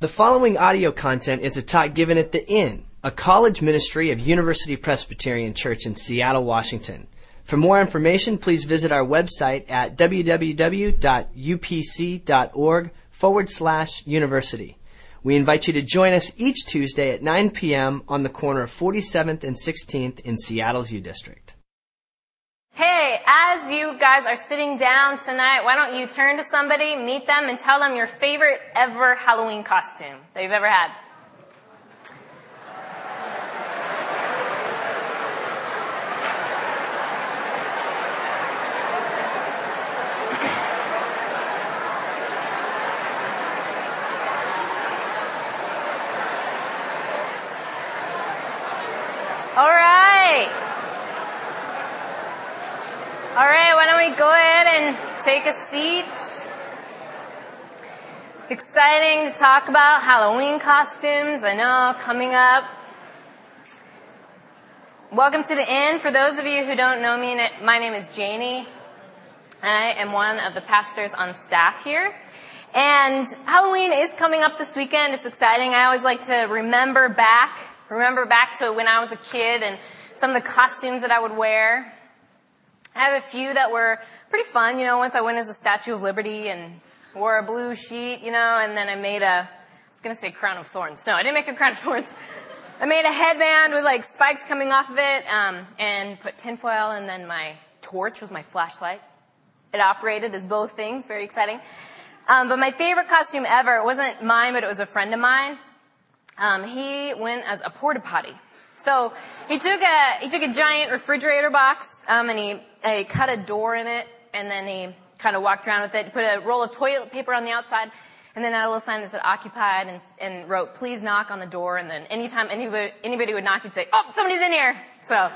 The following audio content is a talk given at the Inn, a college ministry of University Presbyterian Church in Seattle, Washington. For more information, please visit our website at www.upc.org forward slash university. We invite you to join us each Tuesday at 9 p.m. on the corner of 47th and 16th in Seattle's U District. Hey, as you guys are sitting down tonight, why don't you turn to somebody, meet them, and tell them your favorite ever Halloween costume that you've ever had? All right. All right, why don't we go ahead and take a seat? Exciting to talk about Halloween costumes. I know, coming up. Welcome to the Inn. For those of you who don't know me, my name is Janie. I am one of the pastors on staff here. And Halloween is coming up this weekend. It's exciting. I always like to remember back, remember back to when I was a kid and some of the costumes that I would wear. I have a few that were pretty fun. You know, once I went as a Statue of Liberty and wore a blue sheet, you know, and then I made a, I was to say crown of thorns. No, I didn't make a crown of thorns. I made a headband with like spikes coming off of it, um, and put tinfoil and then my torch was my flashlight. It operated as both things, very exciting. Um, but my favorite costume ever, it wasn't mine, but it was a friend of mine. Um, he went as a porta potty. So he took a he took a giant refrigerator box um, and he, he cut a door in it and then he kind of walked around with it. He put a roll of toilet paper on the outside and then had a little sign that said occupied and, and wrote please knock on the door and then anytime anybody anybody would knock he'd say oh somebody's in here. So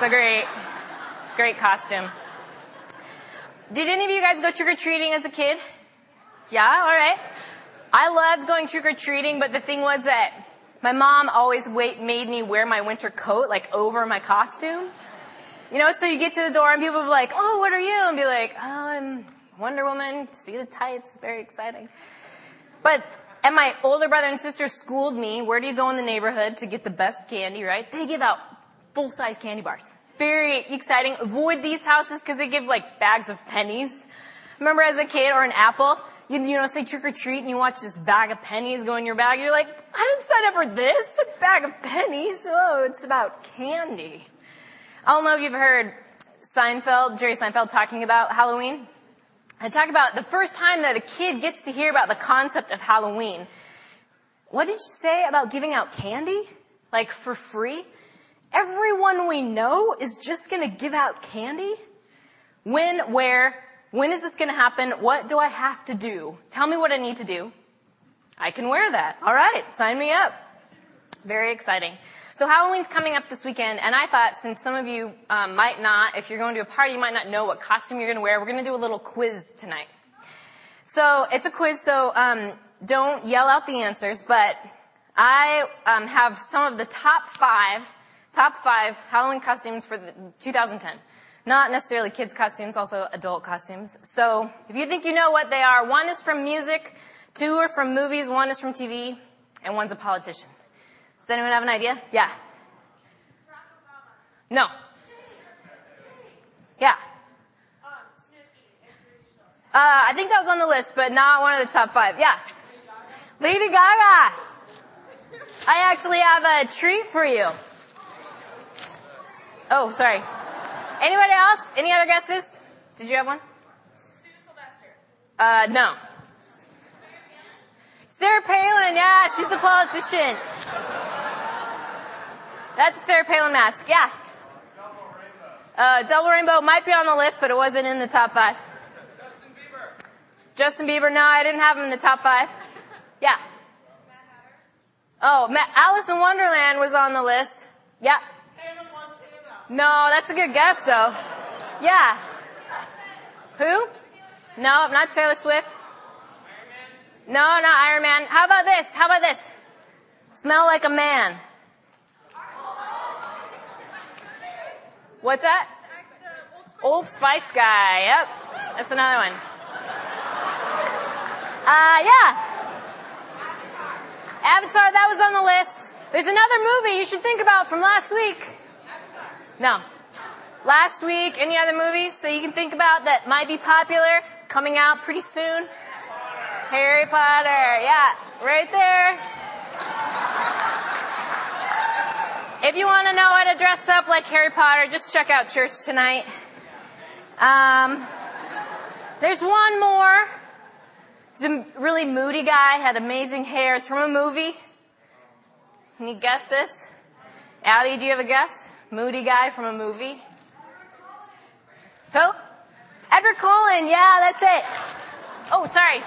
so great great costume. Did any of you guys go trick or treating as a kid? Yeah, all right. I loved going trick or treating, but the thing was that my mom always wait, made me wear my winter coat like over my costume. You know, so you get to the door and people be like, "Oh, what are you?" and be like, "Oh, I'm Wonder Woman." See the tights, very exciting. But and my older brother and sister schooled me. Where do you go in the neighborhood to get the best candy? Right? They give out full size candy bars. Very exciting. Avoid these houses because they give like bags of pennies. Remember as a kid or an apple? You, you know, say trick or treat and you watch this bag of pennies go in your bag. You're like, I didn't sign up for this. A bag of pennies. Oh, it's about candy. I don't know if you've heard Seinfeld, Jerry Seinfeld talking about Halloween. I talk about the first time that a kid gets to hear about the concept of Halloween. What did you say about giving out candy? Like for free? Everyone we know is just gonna give out candy? When, where, when is this going to happen? What do I have to do? Tell me what I need to do. I can wear that. All right, sign me up. Very exciting. So Halloween's coming up this weekend, and I thought since some of you um, might not, if you're going to a party, you might not know what costume you're going to wear. We're going to do a little quiz tonight. So it's a quiz, so um, don't yell out the answers, but I um, have some of the top five, top five Halloween costumes for 2010. Not necessarily kids costumes, also adult costumes. So if you think you know what they are, one is from music, two are from movies, one is from TV, and one's a politician. Does anyone have an idea? Yeah. No. Yeah. Uh, I think that was on the list, but not one of the top five. Yeah. Lady Gaga. I actually have a treat for you. Oh, sorry. Anybody else? Any other guesses? Did you have one? Uh, no. Sarah Palin, yeah, she's a politician. That's Sarah Palin mask, yeah. Uh, Double Rainbow might be on the list, but it wasn't in the top five. Justin Bieber. Justin Bieber, no, I didn't have him in the top five. Yeah. Mad Hatter. Oh, Alice in Wonderland was on the list. Yeah. No, that's a good guess though. Yeah. Who? No, not Taylor Swift. No, not Iron Man. How about this? How about this? Smell like a man. What's that? Old Spice guy. Yep. That's another one. Uh, yeah. Avatar, that was on the list. There's another movie you should think about from last week. No. Last week, any other movies that you can think about that might be popular, coming out pretty soon? Harry Potter, yeah, right there. If you want to know how to dress up like Harry Potter, just check out church tonight. Um, there's one more. He's a really moody guy, had amazing hair. It's from a movie. Can you guess this? Allie, do you have a guess? Moody guy from a movie? Who? Edward Cullen, yeah, that's it. Oh, sorry.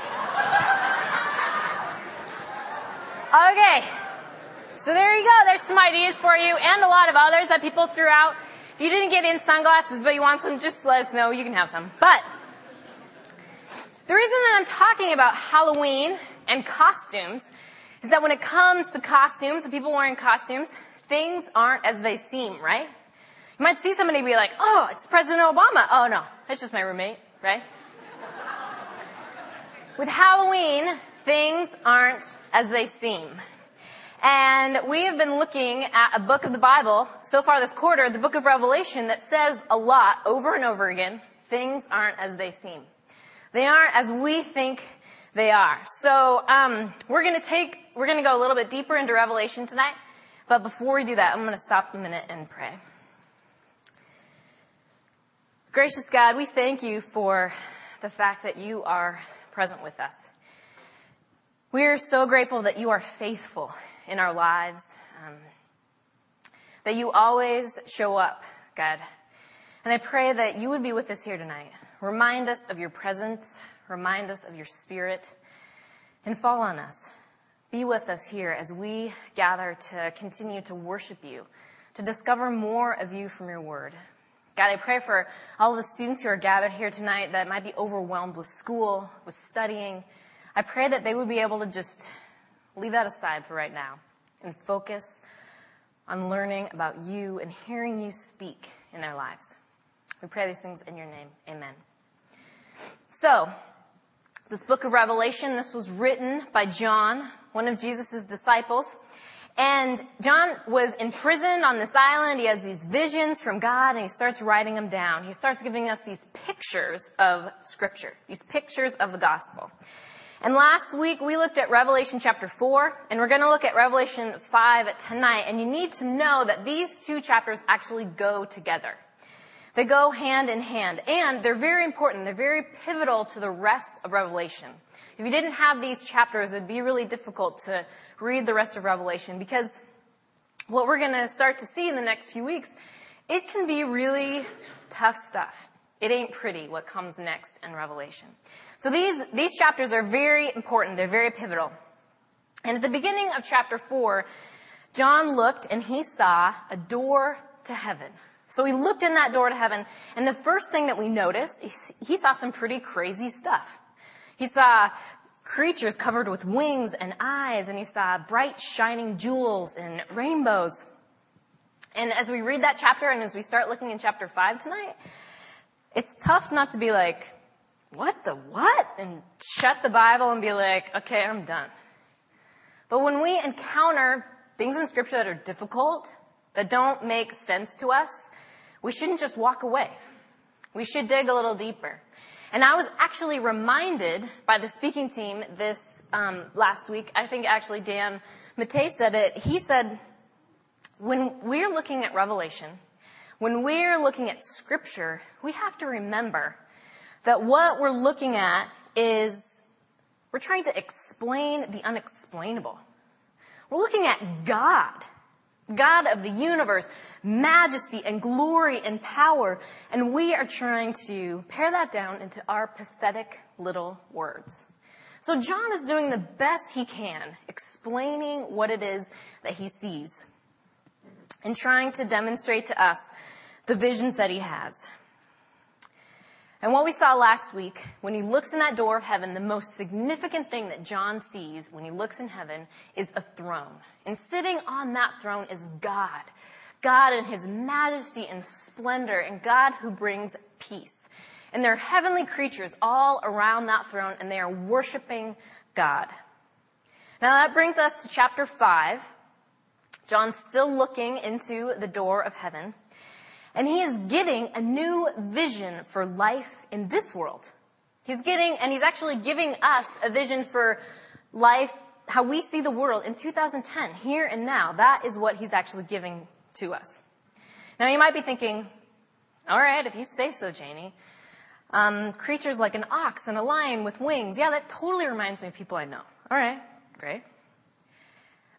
Okay. So there you go. There's some ideas for you and a lot of others that people threw out. If you didn't get in sunglasses but you want some, just let us know. You can have some. But the reason that I'm talking about Halloween and costumes is that when it comes to costumes, the people wearing costumes, things aren't as they seem, right? You might see somebody be like, oh, it's President Obama. Oh no, it's just my roommate, right? With Halloween, things aren't as they seem. And we have been looking at a book of the Bible so far this quarter, the book of Revelation, that says a lot over and over again. Things aren't as they seem. They aren't as we think they are. So um, we're going to take, we're going to go a little bit deeper into Revelation tonight. But before we do that, I'm going to stop a minute and pray. Gracious God, we thank you for the fact that you are present with us. We are so grateful that you are faithful in our lives, um, that you always show up, God. And I pray that you would be with us here tonight. Remind us of your presence, remind us of your spirit, and fall on us. Be with us here as we gather to continue to worship you, to discover more of you from your word. God, I pray for all the students who are gathered here tonight that might be overwhelmed with school, with studying. I pray that they would be able to just leave that aside for right now and focus on learning about you and hearing you speak in their lives. We pray these things in your name. Amen. So, this book of Revelation, this was written by John, one of Jesus' disciples. And John was imprisoned on this island. He has these visions from God and he starts writing them down. He starts giving us these pictures of scripture, these pictures of the gospel. And last week we looked at Revelation chapter 4, and we're going to look at Revelation 5 tonight, and you need to know that these two chapters actually go together. They go hand in hand, and they're very important. They're very pivotal to the rest of Revelation. If you didn't have these chapters, it'd be really difficult to read the rest of Revelation because what we're going to start to see in the next few weeks, it can be really tough stuff. It ain't pretty what comes next in Revelation. So these, these chapters are very important. They're very pivotal. And at the beginning of chapter four, John looked and he saw a door to heaven. So he looked in that door to heaven, and the first thing that we noticed, he saw some pretty crazy stuff. He saw creatures covered with wings and eyes, and he saw bright shining jewels and rainbows. And as we read that chapter and as we start looking in chapter five tonight, it's tough not to be like, what the what? And shut the Bible and be like, okay, I'm done. But when we encounter things in scripture that are difficult, that don't make sense to us, we shouldn't just walk away. We should dig a little deeper. And I was actually reminded by the speaking team this um, last week. I think actually Dan Matei said it. He said, when we're looking at Revelation, when we're looking at Scripture, we have to remember that what we're looking at is we're trying to explain the unexplainable. We're looking at God. God of the universe, majesty and glory and power, and we are trying to pare that down into our pathetic little words. So John is doing the best he can, explaining what it is that he sees, and trying to demonstrate to us the visions that he has. And what we saw last week, when he looks in that door of heaven, the most significant thing that John sees when he looks in heaven is a throne. And sitting on that throne is God. God in his majesty and splendor and God who brings peace. And there are heavenly creatures all around that throne and they are worshiping God. Now that brings us to chapter 5. John's still looking into the door of heaven, and he is getting a new vision for life in this world. He's getting, and he's actually giving us a vision for life, how we see the world in 2010, here and now. That is what he's actually giving to us. Now you might be thinking, alright, if you say so, Janie, um, creatures like an ox and a lion with wings, yeah, that totally reminds me of people I know. Alright, great.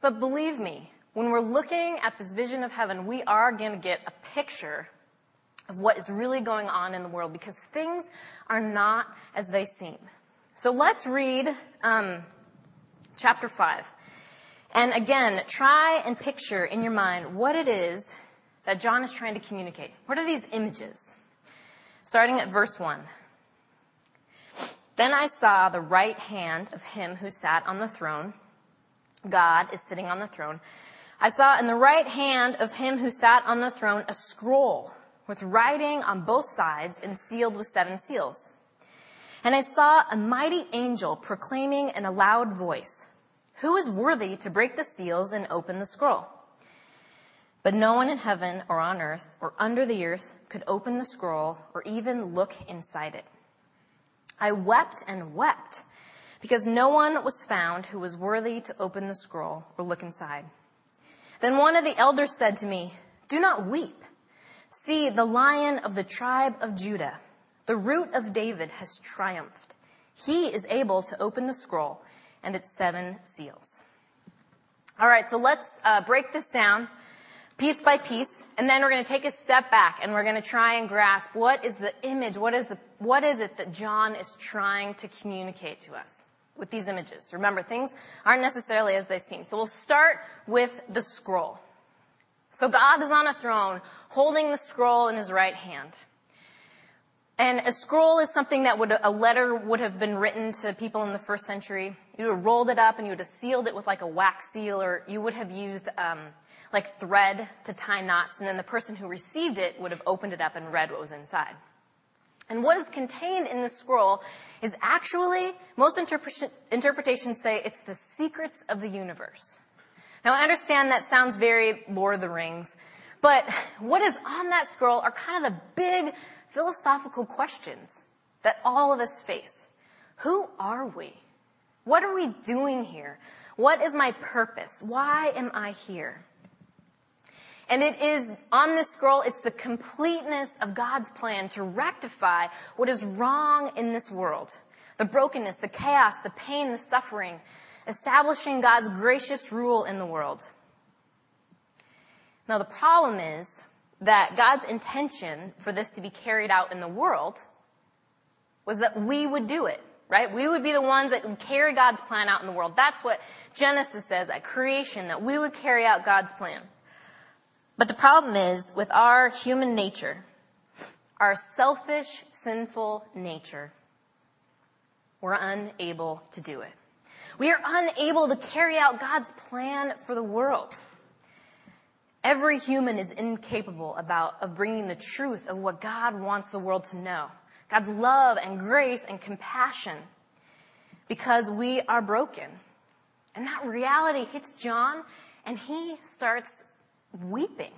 But believe me, when we're looking at this vision of heaven, we are going to get a picture of what is really going on in the world because things are not as they seem. So let's read um, chapter 5. And again, try and picture in your mind what it is that John is trying to communicate. What are these images? Starting at verse 1. Then I saw the right hand of him who sat on the throne. God is sitting on the throne. I saw in the right hand of him who sat on the throne a scroll with writing on both sides and sealed with seven seals. And I saw a mighty angel proclaiming in a loud voice, Who is worthy to break the seals and open the scroll? But no one in heaven or on earth or under the earth could open the scroll or even look inside it. I wept and wept because no one was found who was worthy to open the scroll or look inside. Then one of the elders said to me, Do not weep. See, the lion of the tribe of Judah, the root of David, has triumphed. He is able to open the scroll and its seven seals. All right, so let's uh, break this down piece by piece, and then we're going to take a step back and we're going to try and grasp what is the image, what is the, what is it that John is trying to communicate to us with these images. Remember, things aren't necessarily as they seem. So we'll start with the scroll. So God is on a throne holding the scroll in his right hand. And a scroll is something that would, a letter would have been written to people in the first century. You would have rolled it up and you would have sealed it with like a wax seal or you would have used, um, like thread to tie knots and then the person who received it would have opened it up and read what was inside. And what is contained in the scroll is actually, most interpretations say it's the secrets of the universe. Now I understand that sounds very Lord of the Rings, but what is on that scroll are kind of the big philosophical questions that all of us face. Who are we? What are we doing here? What is my purpose? Why am I here? And it is on this scroll, it's the completeness of God's plan to rectify what is wrong in this world. The brokenness, the chaos, the pain, the suffering, establishing God's gracious rule in the world. Now the problem is that God's intention for this to be carried out in the world was that we would do it, right? We would be the ones that would carry God's plan out in the world. That's what Genesis says at creation, that we would carry out God's plan. But the problem is with our human nature, our selfish, sinful nature, we're unable to do it. We are unable to carry out God's plan for the world. Every human is incapable about, of bringing the truth of what God wants the world to know. God's love and grace and compassion because we are broken. And that reality hits John and he starts weeping.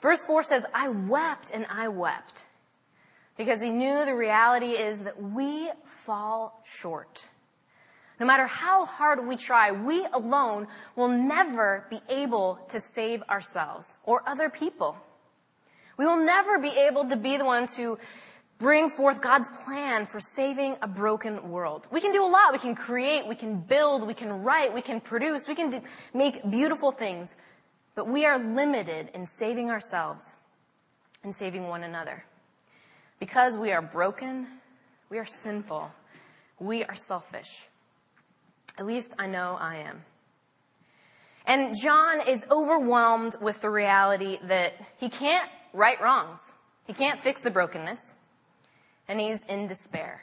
Verse 4 says, I wept and I wept because he knew the reality is that we fall short. No matter how hard we try, we alone will never be able to save ourselves or other people. We will never be able to be the ones who bring forth God's plan for saving a broken world. We can do a lot. We can create, we can build, we can write, we can produce, we can do, make beautiful things. But we are limited in saving ourselves and saving one another. Because we are broken, we are sinful, we are selfish. At least I know I am. And John is overwhelmed with the reality that he can't right wrongs. He can't fix the brokenness. And he's in despair.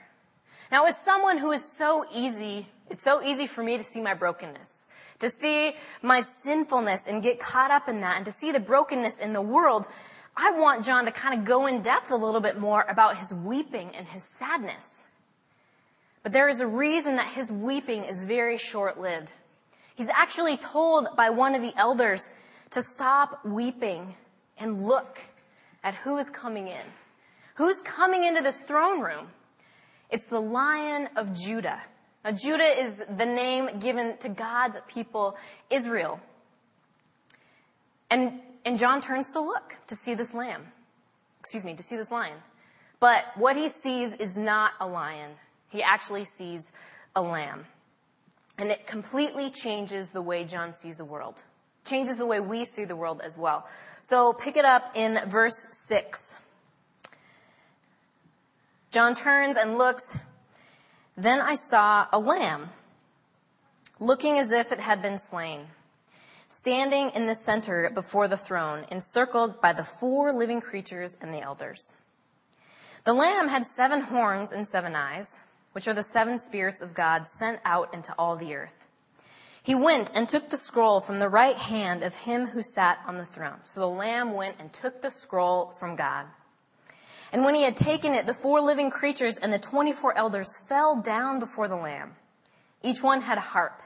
Now as someone who is so easy, it's so easy for me to see my brokenness to see my sinfulness and get caught up in that and to see the brokenness in the world, I want John to kind of go in depth a little bit more about his weeping and his sadness. But there is a reason that his weeping is very short-lived. He's actually told by one of the elders to stop weeping and look at who is coming in. Who's coming into this throne room? It's the Lion of Judah. Now, Judah is the name given to God's people, Israel. And, and John turns to look to see this lamb. Excuse me, to see this lion. But what he sees is not a lion. He actually sees a lamb. And it completely changes the way John sees the world. Changes the way we see the world as well. So pick it up in verse 6. John turns and looks. Then I saw a lamb, looking as if it had been slain, standing in the center before the throne, encircled by the four living creatures and the elders. The lamb had seven horns and seven eyes, which are the seven spirits of God sent out into all the earth. He went and took the scroll from the right hand of him who sat on the throne. So the lamb went and took the scroll from God. And when he had taken it, the four living creatures and the 24 elders fell down before the lamb. Each one had a harp.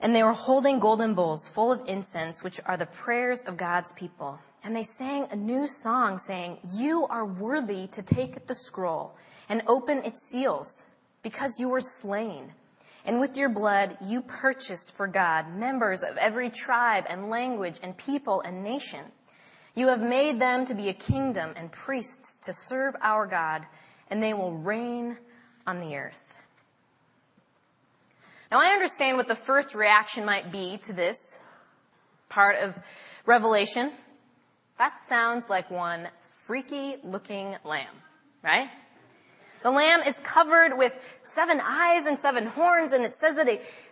And they were holding golden bowls full of incense, which are the prayers of God's people. And they sang a new song saying, You are worthy to take the scroll and open its seals because you were slain. And with your blood, you purchased for God members of every tribe and language and people and nation. You have made them to be a kingdom and priests to serve our God, and they will reign on the earth. Now I understand what the first reaction might be to this part of Revelation. That sounds like one freaky looking lamb, right? The lamb is covered with seven eyes and seven horns, and it says that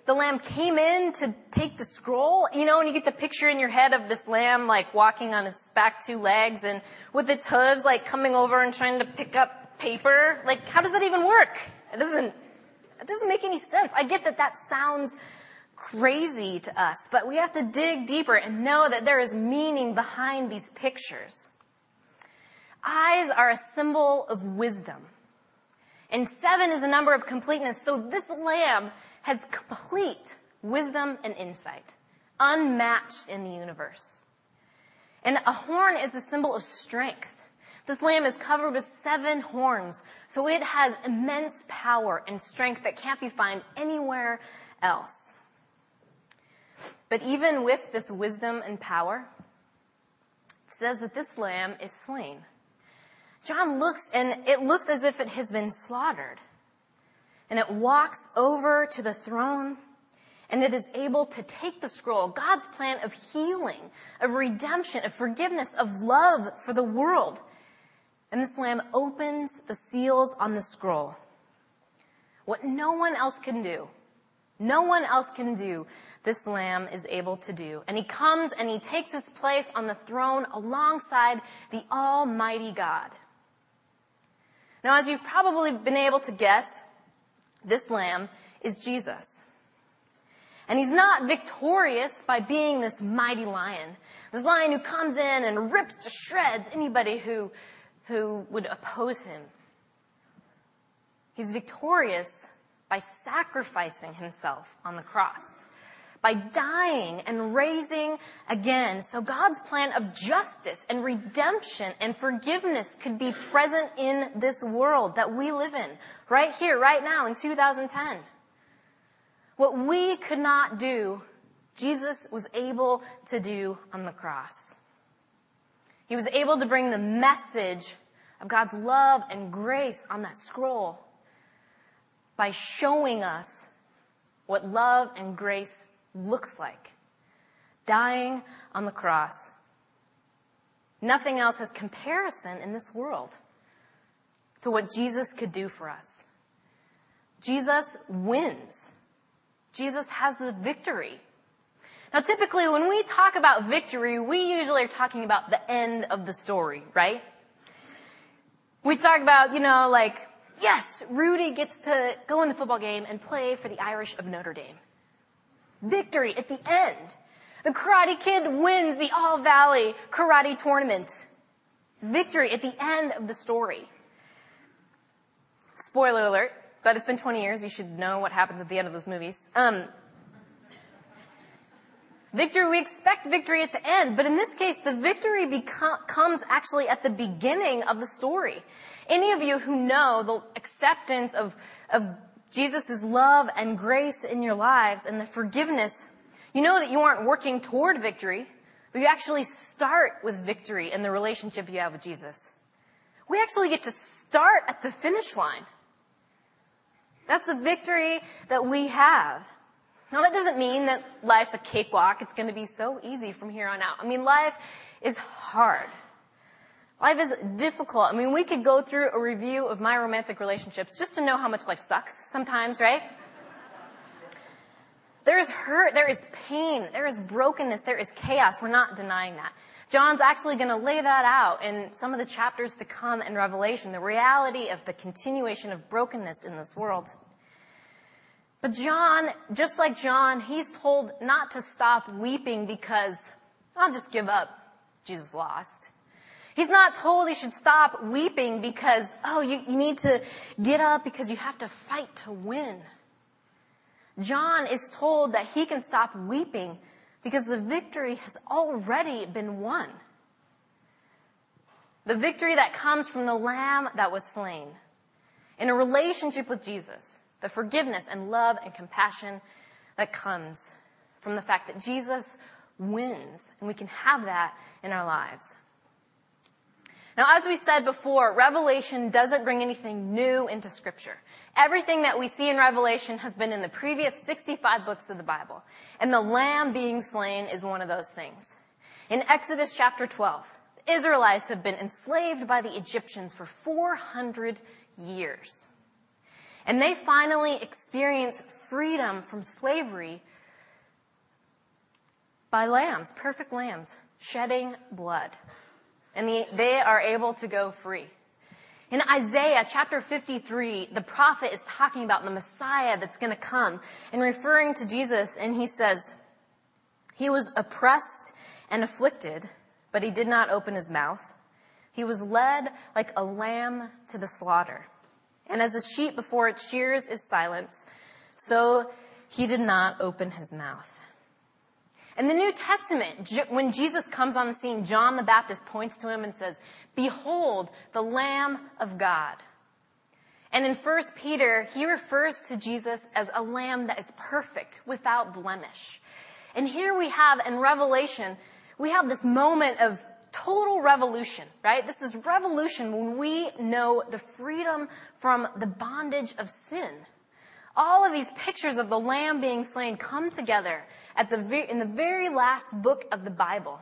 the lamb came in to take the scroll, you know, and you get the picture in your head of this lamb like walking on its back two legs and with its hooves like coming over and trying to pick up paper. Like, how does that even work? It doesn't, it doesn't make any sense. I get that that sounds crazy to us, but we have to dig deeper and know that there is meaning behind these pictures. Eyes are a symbol of wisdom. And seven is a number of completeness. So this lamb has complete wisdom and insight, unmatched in the universe. And a horn is a symbol of strength. This lamb is covered with seven horns, so it has immense power and strength that can't be found anywhere else. But even with this wisdom and power, it says that this lamb is slain. John looks and it looks as if it has been slaughtered. And it walks over to the throne and it is able to take the scroll, God's plan of healing, of redemption, of forgiveness, of love for the world. And this lamb opens the seals on the scroll. What no one else can do. No one else can do. This lamb is able to do. And he comes and he takes his place on the throne alongside the Almighty God. Now, as you've probably been able to guess, this lamb is Jesus. And he's not victorious by being this mighty lion. This lion who comes in and rips to shreds anybody who, who would oppose him. He's victorious by sacrificing himself on the cross by dying and raising again. So God's plan of justice and redemption and forgiveness could be present in this world that we live in, right here, right now in 2010. What we could not do, Jesus was able to do on the cross. He was able to bring the message of God's love and grace on that scroll by showing us what love and grace looks like. Dying on the cross. Nothing else has comparison in this world to what Jesus could do for us. Jesus wins. Jesus has the victory. Now typically when we talk about victory, we usually are talking about the end of the story, right? We talk about, you know, like, yes, Rudy gets to go in the football game and play for the Irish of Notre Dame. Victory at the end. The Karate Kid wins the All Valley Karate Tournament. Victory at the end of the story. Spoiler alert, but it's been 20 years. You should know what happens at the end of those movies. Um, Victory, we expect victory at the end, but in this case, the victory comes actually at the beginning of the story. Any of you who know the acceptance of, of Jesus' love and grace in your lives and the forgiveness, you know that you aren't working toward victory, but you actually start with victory in the relationship you have with Jesus. We actually get to start at the finish line. That's the victory that we have. Now that doesn't mean that life's a cakewalk. It's going to be so easy from here on out. I mean, life is hard. Life is difficult. I mean, we could go through a review of my romantic relationships just to know how much life sucks sometimes, right? There is hurt, there is pain, there is brokenness, there is chaos. We're not denying that. John's actually going to lay that out in some of the chapters to come in Revelation, the reality of the continuation of brokenness in this world. But John, just like John, he's told not to stop weeping because I'll just give up. Jesus lost. He's not told he should stop weeping because, oh, you, you need to get up because you have to fight to win. John is told that he can stop weeping because the victory has already been won. The victory that comes from the lamb that was slain in a relationship with Jesus the forgiveness and love and compassion that comes from the fact that Jesus wins, and we can have that in our lives. Now, as we said before, Revelation doesn't bring anything new into Scripture. Everything that we see in Revelation has been in the previous 65 books of the Bible, and the Lamb being slain is one of those things. In Exodus chapter 12, the Israelites have been enslaved by the Egyptians for 400 years. And they finally experience freedom from slavery by lambs, perfect lambs, shedding blood. And the, they are able to go free. In Isaiah chapter 53, the prophet is talking about the Messiah that's going to come and referring to Jesus, and he says, He was oppressed and afflicted, but he did not open his mouth. He was led like a lamb to the slaughter and as a sheep before its shears is silenced, so he did not open his mouth. In the New Testament, when Jesus comes on the scene, John the Baptist points to him and says, Behold, the Lamb of God. And in 1 Peter, he refers to Jesus as a lamb that is perfect, without blemish. And here we have in Revelation, we have this moment of total revolution, right? This is revolution when we know the freedom from the bondage of sin. All of these pictures of the lamb being slain come together at the in the very last book of the Bible.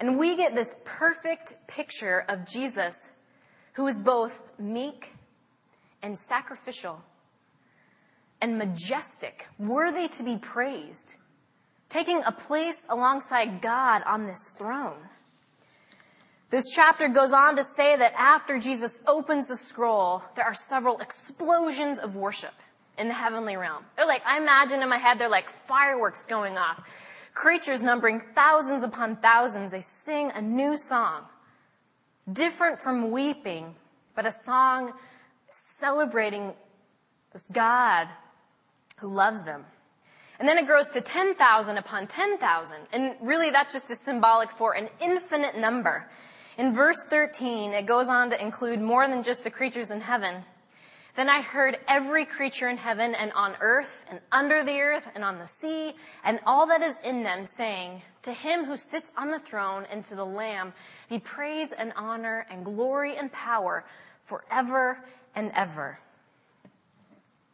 And we get this perfect picture of Jesus who is both meek and sacrificial and majestic, worthy to be praised, taking a place alongside God on this throne. This chapter goes on to say that after Jesus opens the scroll, there are several explosions of worship in the heavenly realm. They're like, I imagine in my head, they're like fireworks going off. Creatures numbering thousands upon thousands, they sing a new song. Different from weeping, but a song celebrating this God who loves them. And then it grows to 10,000 upon 10,000. And really that's just a symbolic for an infinite number. In verse 13, it goes on to include more than just the creatures in heaven. Then I heard every creature in heaven and on earth and under the earth and on the sea and all that is in them saying, to him who sits on the throne and to the lamb be praise and honor and glory and power forever and ever.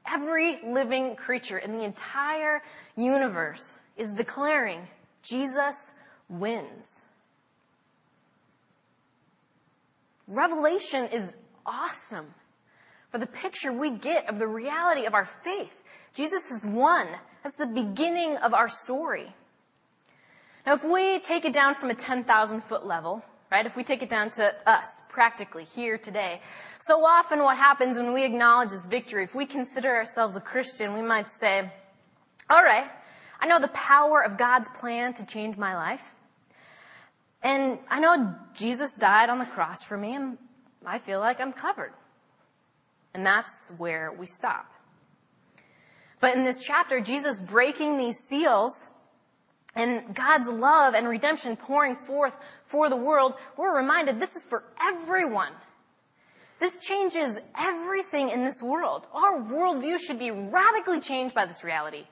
Every living creature in the entire universe is declaring Jesus wins. Revelation is awesome for the picture we get of the reality of our faith. Jesus is one. That's the beginning of our story. Now, if we take it down from a 10,000 foot level, right, if we take it down to us, practically, here today, so often what happens when we acknowledge this victory, if we consider ourselves a Christian, we might say, all right, I know the power of God's plan to change my life. And I know Jesus died on the cross for me and I feel like I'm covered. And that's where we stop. But in this chapter, Jesus breaking these seals and God's love and redemption pouring forth for the world, we're reminded this is for everyone. This changes everything in this world. Our worldview should be radically changed by this reality.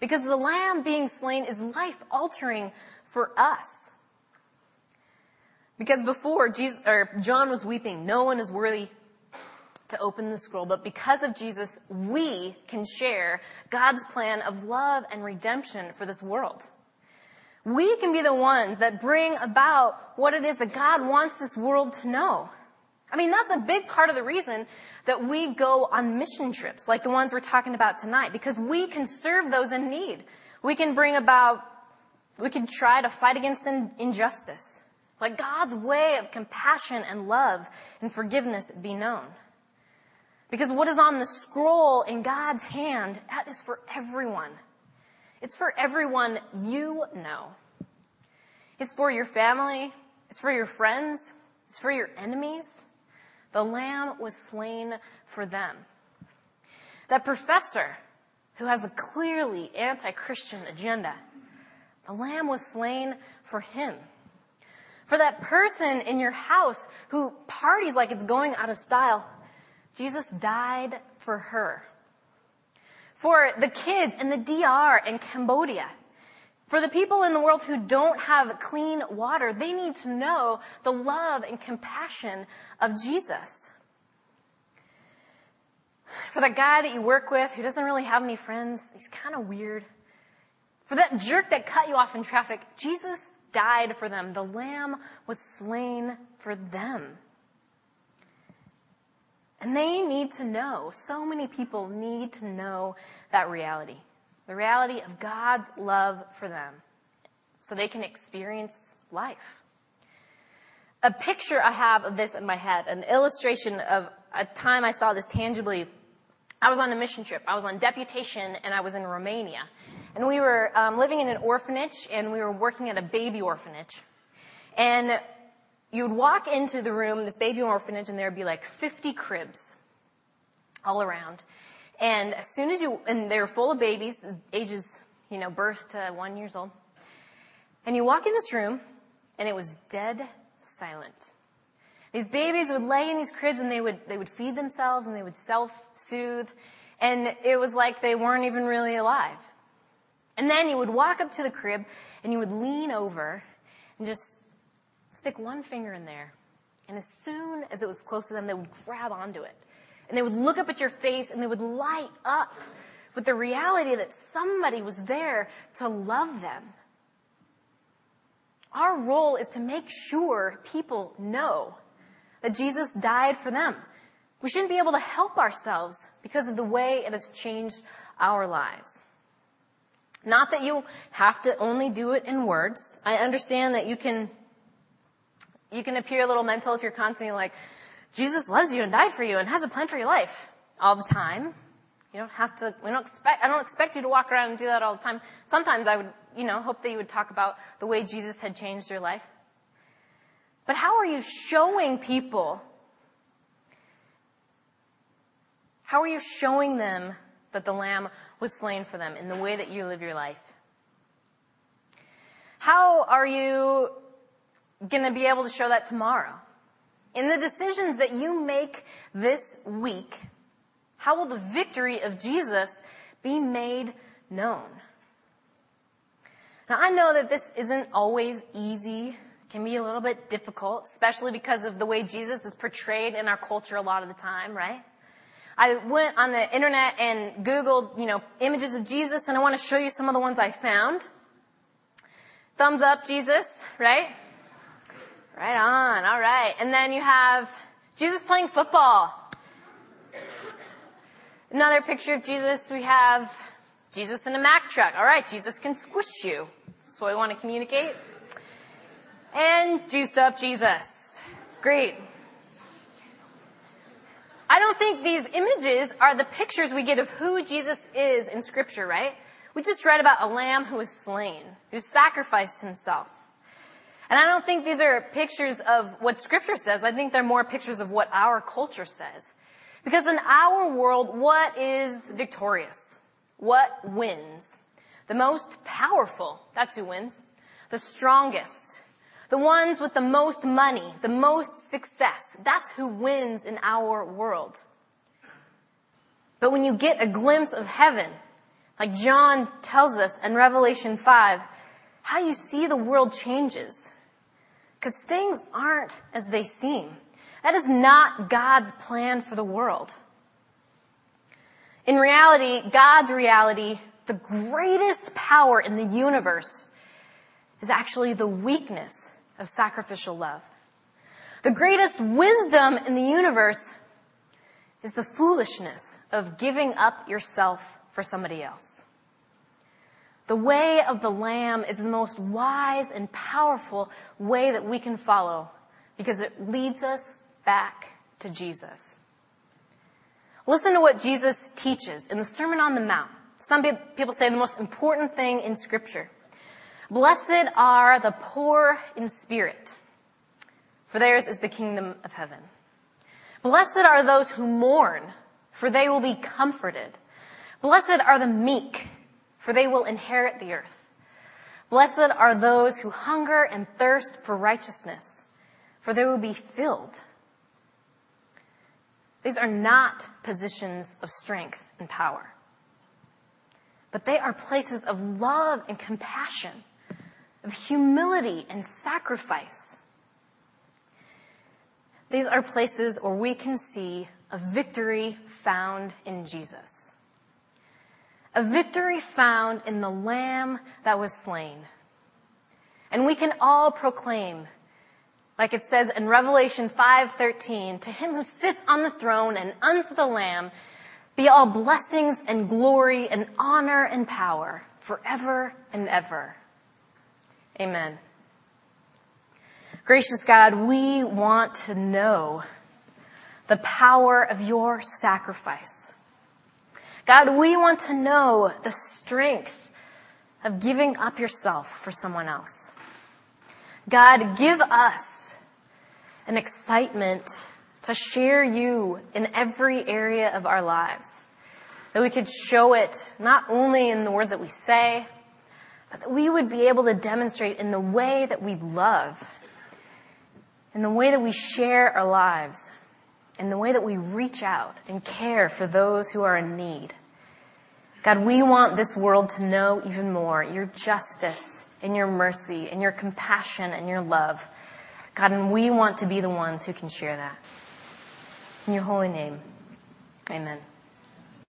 Because the lamb being slain is life altering for us. Because before Jesus, or John was weeping, no one is worthy to open the scroll, but because of Jesus, we can share God's plan of love and redemption for this world. We can be the ones that bring about what it is that God wants this world to know. I mean, that's a big part of the reason that we go on mission trips, like the ones we're talking about tonight, because we can serve those in need. We can bring about, we can try to fight against injustice. Let God's way of compassion and love and forgiveness be known. Because what is on the scroll in God's hand, that is for everyone. It's for everyone you know. It's for your family. It's for your friends. It's for your enemies. The lamb was slain for them. That professor who has a clearly anti-Christian agenda, the lamb was slain for him. For that person in your house who parties like it's going out of style, Jesus died for her. For the kids in the DR and Cambodia, for the people in the world who don't have clean water, they need to know the love and compassion of Jesus. For that guy that you work with who doesn't really have any friends, he's kind of weird. For that jerk that cut you off in traffic, Jesus died for them. The lamb was slain for them. And they need to know, so many people need to know that reality the reality of God's love for them so they can experience life. A picture I have of this in my head, an illustration of a time I saw this tangibly. I was on a mission trip. I was on deputation and I was in Romania. And we were um, living in an orphanage and we were working at a baby orphanage. And you would walk into the room, this baby orphanage, and there would be like 50 cribs all around. And as soon as you, and they were full of babies, ages, you know, birth to one years old. And you walk in this room, and it was dead silent. These babies would lay in these cribs and they would, they would feed themselves and they would self-soothe. And it was like they weren't even really alive. And then you would walk up to the crib and you would lean over and just stick one finger in there. And as soon as it was close to them, they would grab onto it and they would look up at your face and they would light up with the reality that somebody was there to love them. Our role is to make sure people know that Jesus died for them. We shouldn't be able to help ourselves because of the way it has changed our lives. Not that you have to only do it in words. I understand that you can, you can appear a little mental if you're constantly like, Jesus loves you and died for you and has a plan for your life all the time. You don't have to, we don't expect, I don't expect you to walk around and do that all the time. Sometimes I would, you know, hope that you would talk about the way Jesus had changed your life. But how are you showing people? How are you showing them that the Lamb was slain for them in the way that you live your life? How are you going to be able to show that tomorrow? In the decisions that you make this week, how will the victory of Jesus be made known? Now I know that this isn't always easy, it can be a little bit difficult, especially because of the way Jesus is portrayed in our culture a lot of the time, right? I went on the internet and Googled, you know, images of Jesus and I want to show you some of the ones I found. Thumbs up, Jesus, right? Right on. All right. And then you have Jesus playing football. Another picture of Jesus, we have Jesus in a Mack truck. All right, Jesus can squish you. That's what we want to communicate. And juiced up Jesus. Great. I don't think these images are the pictures we get of who Jesus is in scripture, right? We just read about a lamb who was slain, who sacrificed himself. And I don't think these are pictures of what scripture says. I think they're more pictures of what our culture says. Because in our world, what is victorious? What wins? The most powerful, that's who wins. The strongest. The ones with the most money, the most success. That's who wins in our world. But when you get a glimpse of heaven, like John tells us in Revelation 5, how you see the world changes. Because things aren't as they seem. That is not God's plan for the world. In reality, God's reality, the greatest power in the universe is actually the weakness of sacrificial love. The greatest wisdom in the universe is the foolishness of giving up yourself for somebody else. The way of the Lamb is the most wise and powerful way that we can follow because it leads us back to Jesus. Listen to what Jesus teaches in the Sermon on the Mount. Some people say the most important thing in scripture. Blessed are the poor in spirit, for theirs is the kingdom of heaven. Blessed are those who mourn, for they will be comforted. Blessed are the meek, for they will inherit the earth. Blessed are those who hunger and thirst for righteousness, for they will be filled. These are not positions of strength and power, but they are places of love and compassion, of humility and sacrifice. These are places where we can see a victory found in Jesus. A victory found in the lamb that was slain. And we can all proclaim, like it says in Revelation 5:13, to him who sits on the throne and unto the lamb be all blessings and glory and honor and power forever and ever. Amen. Gracious God, we want to know the power of your sacrifice. God, we want to know the strength of giving up yourself for someone else. God, give us an excitement to share you in every area of our lives. That we could show it not only in the words that we say, but that we would be able to demonstrate in the way that we love in the way that we share our lives, in the way that we reach out and care for those who are in need. God, we want this world to know even more your justice and your mercy and your compassion and your love. God, and we want to be the ones who can share that. In your holy name, amen.